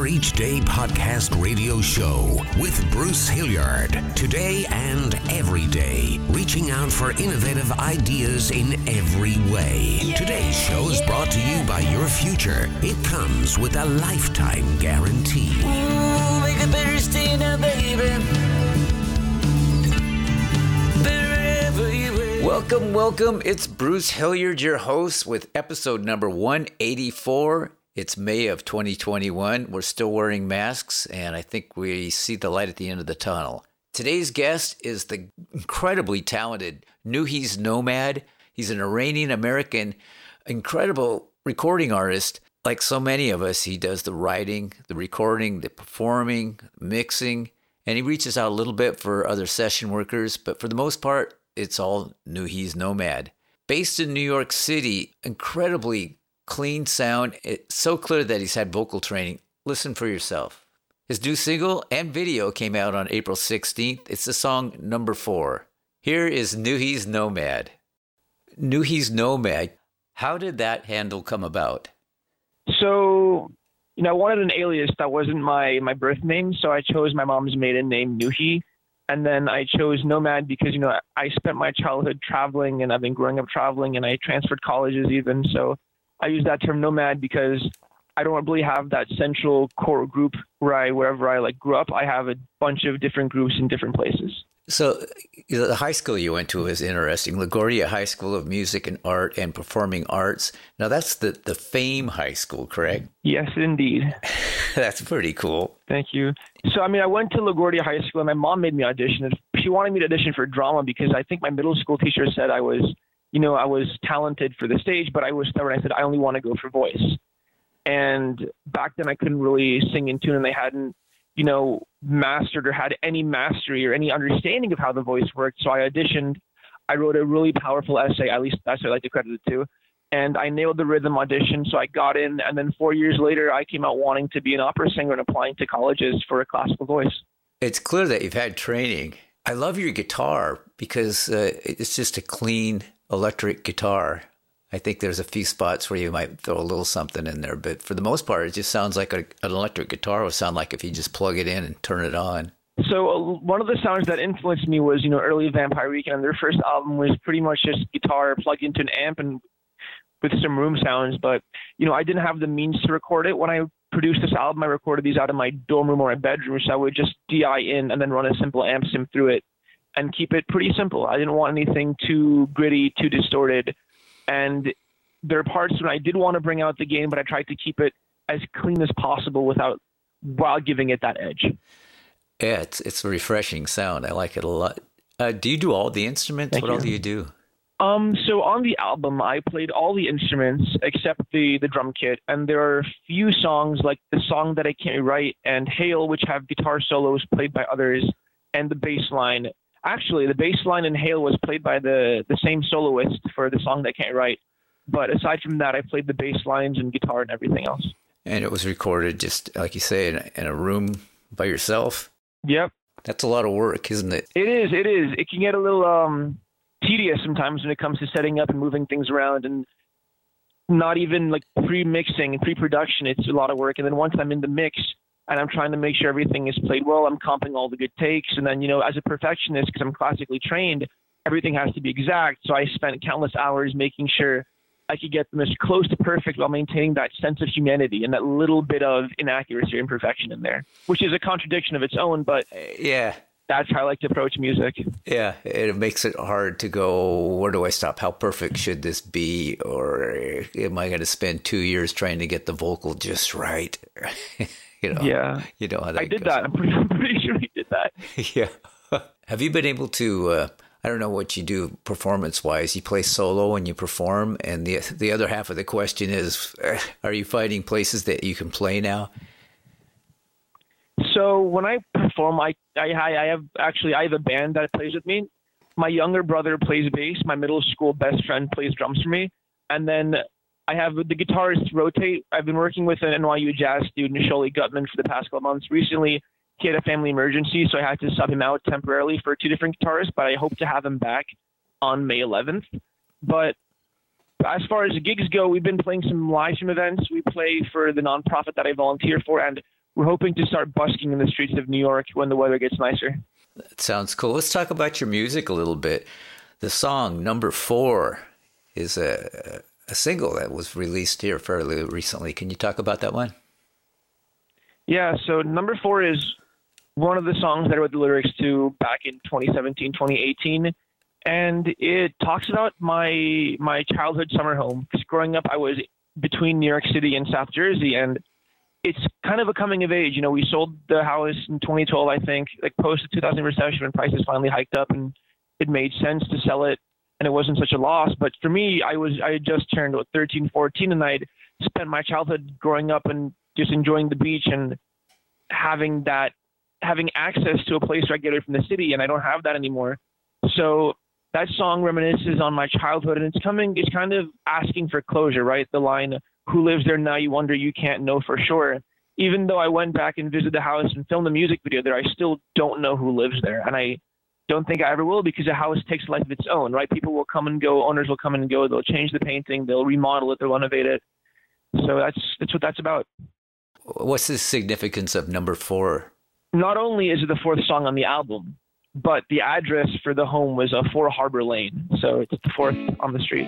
Better Each Day podcast radio show with Bruce Hilliard. Today and every day, reaching out for innovative ideas in every way. Today's show is brought to you by your future. It comes with a lifetime guarantee. Ooh, make a better stay now, baby. Better every way. Welcome, welcome. It's Bruce Hilliard, your host, with episode number 184. It's May of 2021. We're still wearing masks, and I think we see the light at the end of the tunnel. Today's guest is the incredibly talented Nuhi's Nomad. He's an Iranian American, incredible recording artist. Like so many of us, he does the writing, the recording, the performing, mixing, and he reaches out a little bit for other session workers, but for the most part, it's all Nuhi's Nomad. Based in New York City, incredibly clean sound. It's so clear that he's had vocal training. Listen for yourself. His new single and video came out on April 16th. It's the song number four. Here is Nuhi's Nomad. Nuhi's Nomad. How did that handle come about? So, you know, I wanted an alias that wasn't my my birth name, so I chose my mom's maiden name, Nuhi. And then I chose Nomad because, you know, I spent my childhood traveling and I've been growing up traveling and I transferred colleges even. So I use that term Nomad because I don't really have that central core group where I, wherever I like grew up, I have a bunch of different groups in different places. So, the high school you went to was interesting. LaGuardia High School of Music and Art and Performing Arts. Now, that's the, the Fame High School, correct? Yes, indeed. that's pretty cool. Thank you. So, I mean, I went to LaGuardia High School and my mom made me audition. She wanted me to audition for drama because I think my middle school teacher said I was, you know, I was talented for the stage, but I was stubborn. I said, I only want to go for voice. And back then I couldn't really sing in tune and they hadn't, you know, mastered or had any mastery or any understanding of how the voice worked. So I auditioned. I wrote a really powerful essay, at least that's what I like to credit it to. And I nailed the rhythm audition, so I got in. And then four years later, I came out wanting to be an opera singer and applying to colleges for a classical voice. It's clear that you've had training. I love your guitar because uh, it's just a clean electric guitar. I think there's a few spots where you might throw a little something in there, but for the most part, it just sounds like a, an electric guitar would sound like if you just plug it in and turn it on. So uh, one of the sounds that influenced me was, you know, early Vampire Weekend. Their first album was pretty much just guitar plugged into an amp and with some room sounds. But you know, I didn't have the means to record it. When I produced this album, I recorded these out of my dorm room or my bedroom. So I would just DI in and then run a simple amp sim through it and keep it pretty simple. I didn't want anything too gritty, too distorted. And there are parts when I did want to bring out the game, but I tried to keep it as clean as possible without while giving it that edge. Yeah, it's it's a refreshing sound. I like it a lot. Uh, do you do all the instruments? Thank what all do you do? Um, so on the album, I played all the instruments except the the drum kit, and there are a few songs like the song that I can't write and Hail, which have guitar solos played by others, and the bass line. Actually, the bass line in Hail was played by the the same soloist for the song that I can't write. But aside from that, I played the bass lines and guitar and everything else. And it was recorded just like you say in a, in a room by yourself. Yep, That's a lot of work, isn't it? it is. It is. It can get a little um tedious sometimes when it comes to setting up and moving things around and not even like pre-mixing and pre-production it's a lot of work and then once i'm in the mix and i'm trying to make sure everything is played well i'm comping all the good takes and then you know as a perfectionist because i'm classically trained everything has to be exact so i spent countless hours making sure i could get them as close to perfect while maintaining that sense of humanity and that little bit of inaccuracy or imperfection in there which is a contradiction of its own but uh, Yeah, that's how i like to approach music yeah. It makes it hard to go. Where do I stop? How perfect should this be? Or am I going to spend two years trying to get the vocal just right? you know. yeah You know how that i did goes. that i'm pretty, I'm pretty sure he did that yeah. Have you been able to? Uh, I don't know what you do performance wise. You play solo and you perform, and the the other half of the question is, are you finding places that you can play now? So when I perform, I, I I have actually I have a band that plays with me. My younger brother plays bass. My middle school best friend plays drums for me, and then I have the guitarists rotate. I've been working with an NYU jazz student, Sholly Gutman, for the past couple months. Recently, he had a family emergency, so I had to sub him out temporarily for two different guitarists. But I hope to have him back on May 11th. But as far as gigs go, we've been playing some live stream events. We play for the nonprofit that I volunteer for, and we're hoping to start busking in the streets of New York when the weather gets nicer. That sounds cool. Let's talk about your music a little bit. The song number four is a, a single that was released here fairly recently. Can you talk about that one? Yeah, so number four is one of the songs that I wrote the lyrics to back in 2017, 2018. And it talks about my my childhood summer home. Because growing up, I was between New York City and South Jersey, and it's kind of a coming of age. You know, we sold the house in 2012, I think, like post the 2000 recession when prices finally hiked up, and it made sense to sell it, and it wasn't such a loss. But for me, I was I just turned what, 13, 14, and I'd spent my childhood growing up and just enjoying the beach and having that having access to a place away from the city, and I don't have that anymore. So that song reminisces on my childhood, and it's coming. It's kind of asking for closure, right? The line who lives there now, you wonder, you can't know for sure. Even though I went back and visited the house and filmed the music video there, I still don't know who lives there. And I don't think I ever will because a house takes a life of its own, right? People will come and go, owners will come and go, they'll change the painting, they'll remodel it, they'll renovate it. So that's that's what that's about. What's the significance of number four? Not only is it the fourth song on the album, but the address for the home was uh, a Four Harbor Lane. So it's the fourth on the street.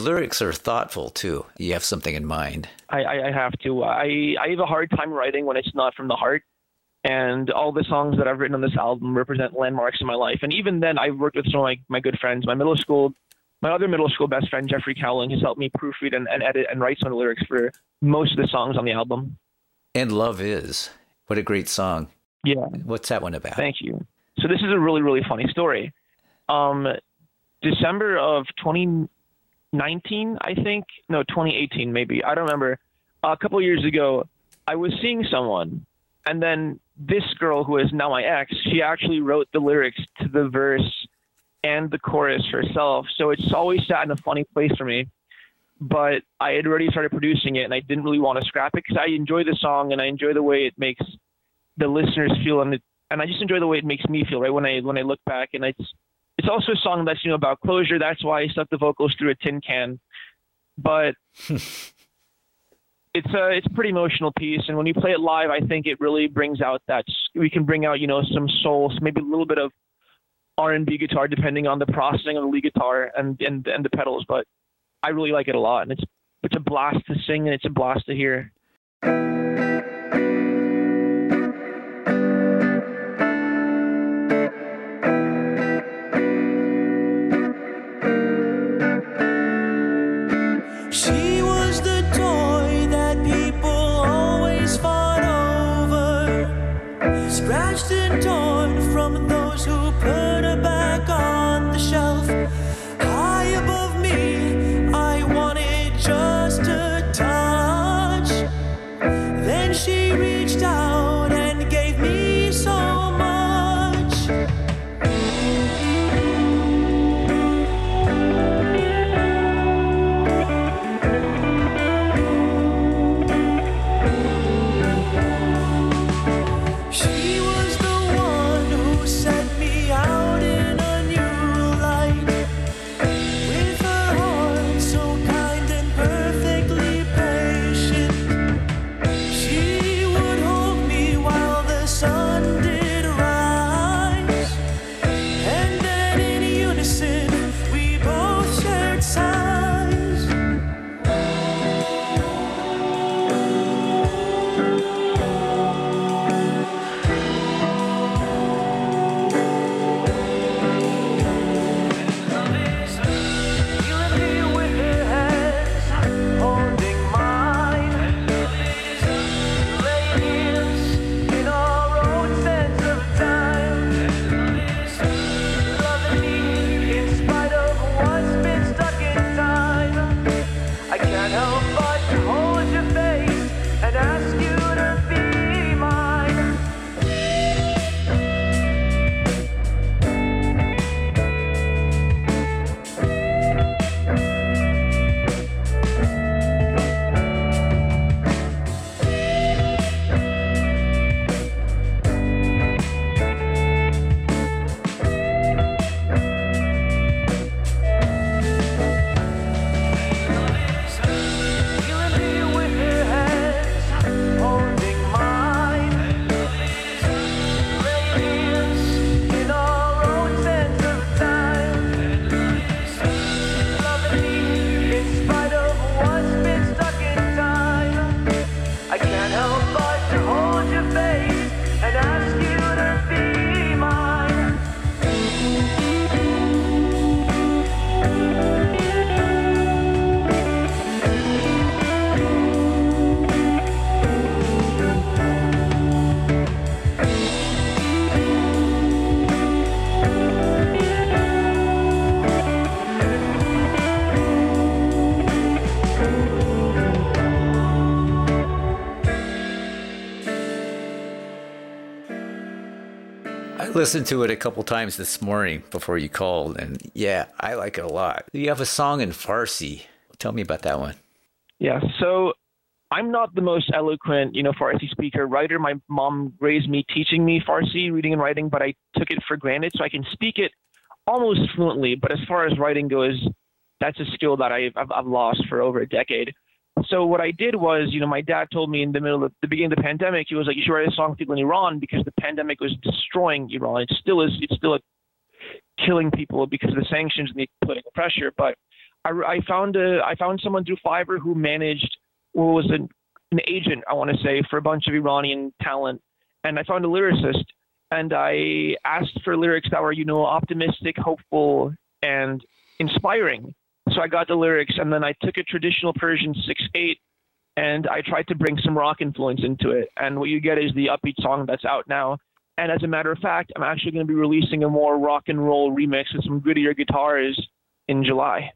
Lyrics are thoughtful too. You have something in mind. I, I, I have to. I, I have a hard time writing when it's not from the heart. And all the songs that I've written on this album represent landmarks in my life. And even then, I've worked with some of my, my good friends. My middle school, my other middle school best friend, Jeffrey Cowling, has helped me proofread and, and edit and write some of the lyrics for most of the songs on the album. And Love Is. What a great song. Yeah. What's that one about? Thank you. So this is a really, really funny story. Um, December of 2019, I think, no, 2018 maybe. I don't remember. A couple years ago, I was seeing someone, and then this girl who is now my ex, she actually wrote the lyrics to the verse and the chorus herself. So it's always sat in a funny place for me. but I had already started producing it and I didn't really want to scrap it because I enjoy the song and I enjoy the way it makes the listeners feel and it, and I just enjoy the way it makes me feel right when I when I look back and it's it's also a song that's you know about closure. That's why I stuck the vocals through a tin can. But it's a it's a pretty emotional piece. And when you play it live I think it really brings out that we can bring out you know some soul maybe a little bit of R&B guitar depending on the processing of the lead guitar and and and the pedals. But I really like it a lot. And it's it's a blast to sing and it's a blast to hear listened to it a couple times this morning before you called, and yeah, I like it a lot. You have a song in Farsi. Tell me about that one. Yeah, so I'm not the most eloquent, you know, Farsi speaker writer. My mom raised me teaching me Farsi, reading and writing, but I took it for granted, so I can speak it almost fluently. But as far as writing goes, that's a skill that I've, I've, I've lost for over a decade. So what I did was, you know, my dad told me in the middle of the beginning of the pandemic, he was like, you should write a song for people in Iran because the pandemic was destroying Iran. It still is. It's still killing people because of the sanctions and the political pressure. But I, I found a, I found someone through Fiverr who managed, or was an, an agent, I want to say, for a bunch of Iranian talent, and I found a lyricist, and I asked for lyrics that were, you know, optimistic, hopeful, and inspiring. So I got the lyrics, and then I took a traditional Persian six eight, and I tried to bring some rock influence into it. And what you get is the upbeat song that's out now. And as a matter of fact, I'm actually going to be releasing a more rock and roll remix with some grittier guitars in July.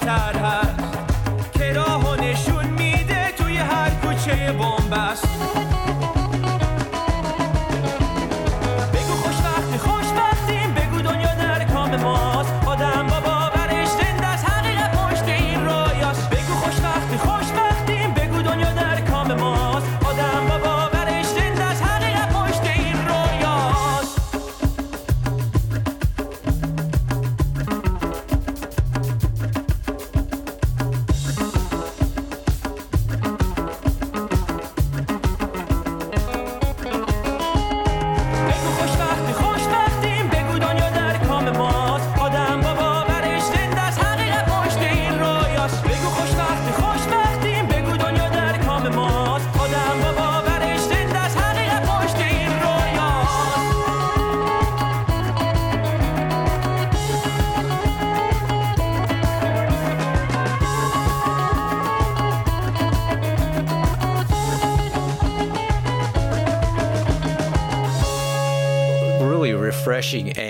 Chadha.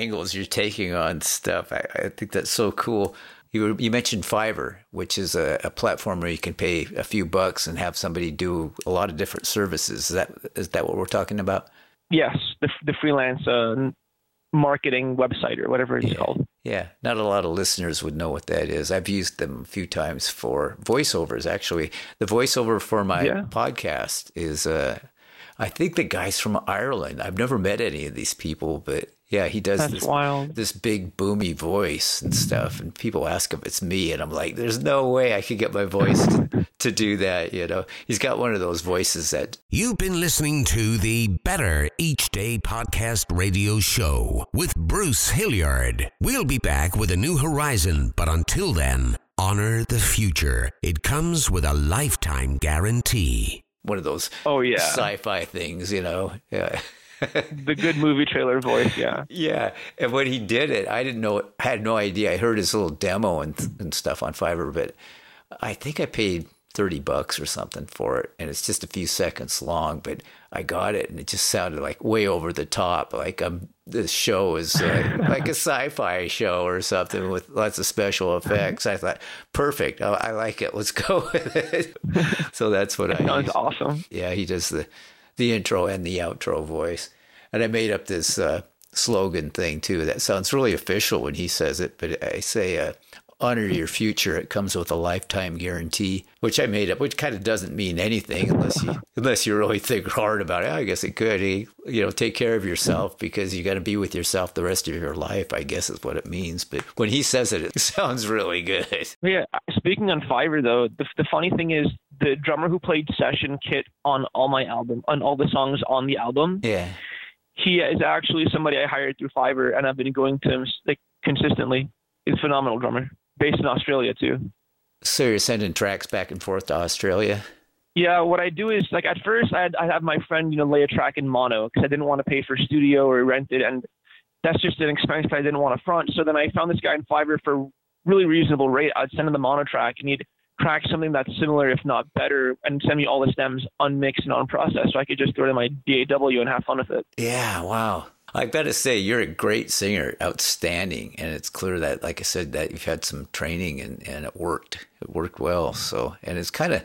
Angles you're taking on stuff. I, I think that's so cool. You you mentioned Fiverr, which is a, a platform where you can pay a few bucks and have somebody do a lot of different services. Is that is that what we're talking about? Yes, the the freelance uh, marketing website or whatever it's called. Yeah, not a lot of listeners would know what that is. I've used them a few times for voiceovers. Actually, the voiceover for my Yeah. podcast is, uh, I think the guy's from Ireland. I've never met any of these people, but yeah, he does That's this wild. this big boomy voice and stuff. And people ask if it's me, and I'm like, there's no way I could get my voice to, to do that. You know, he's got one of those voices that You've been listening to the Better Each Day podcast radio show with Bruce Hilliard. We'll be back with a new horizon, but until then, honor the future. It comes with a lifetime guarantee. one of those Oh yeah, sci-fi things. You know, yeah. the good movie trailer voice. Yeah. Yeah, and when he did it, I didn't know. I had no idea. I heard his little demo and and stuff on Fiverr, but I think I paid thirty bucks or something for it, and it's just a few seconds long. But I got it, and it just sounded like way over the top. Like um, this show is uh, like a sci-fi show or something with lots of special effects. I thought, perfect. I, I like it. Let's go with it. so that's what I. Sounds used. awesome. Yeah, he does the the intro and the outro voice. And I made up this uh, slogan thing too that sounds really official when he says it, but I say uh, honor your future. It comes with a lifetime guarantee, which I made up, which kind of doesn't mean anything unless you unless you really think hard about it. I guess it could. You know, take care of yourself because you got to be with yourself the rest of your life. I guess is what it means. But when he says it, it sounds really good. Yeah, speaking on Fiverr though, the the funny thing is the drummer who played session kit on all my album, on all the songs on the album, Yeah. he is actually somebody I hired through Fiverr, and I've been going to him like consistently. He's a phenomenal drummer, based in Australia too. So you're sending tracks back and forth to Australia. Yeah, what I do is like at first I'd, I'd have my friend you know lay a track in mono because I didn't want to pay for studio or rent it, and that's just an expense that I didn't want to front. So then I found this guy in Fiverr for really reasonable rate. I'd send him the mono track, and he'd crack something that's similar, if not better, and send me all the stems unmixed and unprocessed, so I could just throw it in my DAW and have fun with it. Yeah, wow. I gotta say, you're a great singer, outstanding, and it's clear that, like I said, that you've had some training and, and it worked. It worked well. So, and it's kind of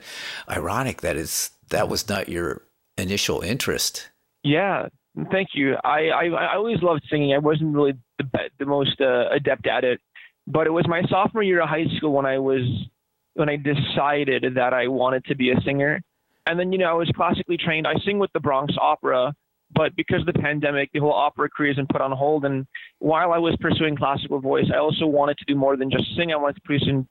ironic that it's that was not your initial interest. Yeah, thank you. I I, I always loved singing. I wasn't really the the most uh, adept at it, but it was my sophomore year of high school when I was when I decided that I wanted to be a singer. And then you know I was classically trained. I sing with the Bronx Opera, but because of the pandemic, the whole opera career has been put on hold. And while I was pursuing classical voice, I also wanted to do more than just sing. I wanted to produce and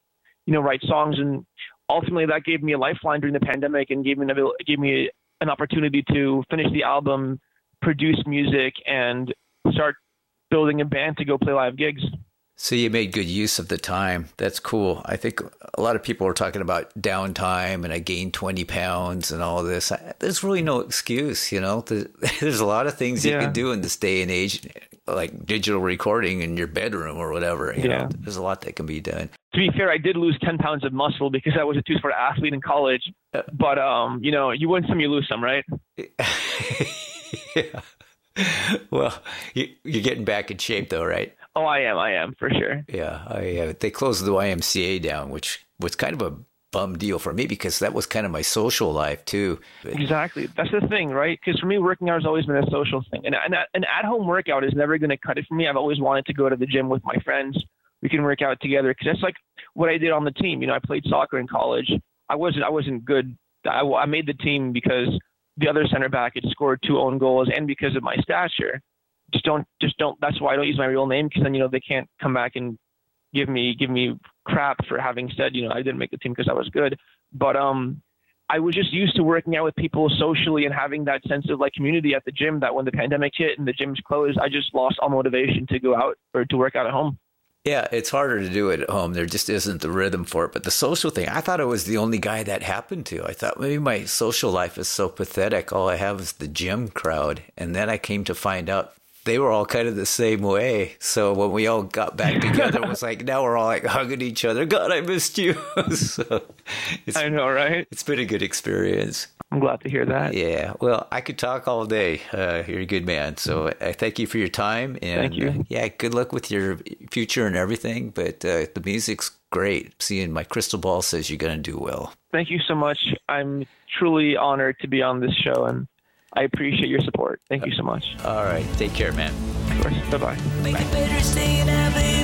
you know write songs, and ultimately that gave me a lifeline during the pandemic and gave me an, gave me an opportunity to finish the album, produce music, and start building a band to go play live gigs. So you made good use of the time. That's cool. I think a lot of people are talking about downtime and I gained 20 pounds and all this. There's really no excuse, you know. There's, a lot of things you Yeah. can do in this day and age, like digital recording in your bedroom or whatever. You Yeah. know, there's a lot that can be done. to be fair, I did lose 10 pounds of muscle because I was a two sport athlete in college. But, um, you know, you win some, you lose some, right? yeah. Well, you, you're getting back in shape though, right? Oh, I am. I am for sure. Yeah, I, uh, they closed the YMCA down, which was kind of a bum deal for me because that was kind of my social life too. Exactly. That's the thing, right? Because for me, working out has always been a social thing. And, and an at home workout is never going to cut it for me. I've always wanted to go to the gym with my friends. We can work out together because that's like what I did on the team. You know, I played soccer in college. I wasn't I wasn't good. I, I made the team because the other center back had scored two own goals and because of my stature. Just don't just don't. That's why I don't use my real name because then you know they can't come back and give me give me crap for having said you know I didn't make the team because I was good. But um, I was just used to working out with people socially and having that sense of like community at the gym. That when the pandemic hit and the gyms closed, I just lost all motivation to go out or to work out at home. Yeah, it's harder to do it at home. There just isn't the rhythm for it. But the social thing, I thought I was the only guy that happened to. I thought maybe my social life is so pathetic. All I have is the gym crowd. And then I came to find out they were all kind of the same way. So when we all got back together, it was like now we're all like hugging each other. God, I missed you. so it's, I know, right? it's been a good experience. I'm glad to hear that. Yeah, well, I could talk all day. Uh, you're a good man, so I thank you for your time. And Thank you. uh, yeah, good luck with your future and everything. But uh, the music's great. Seeing my crystal ball says you're gonna do well. Thank you so much. I'm truly honored to be on this show, and I appreciate your support. Thank you so much. All right, take care, man. Of course. Bye bye.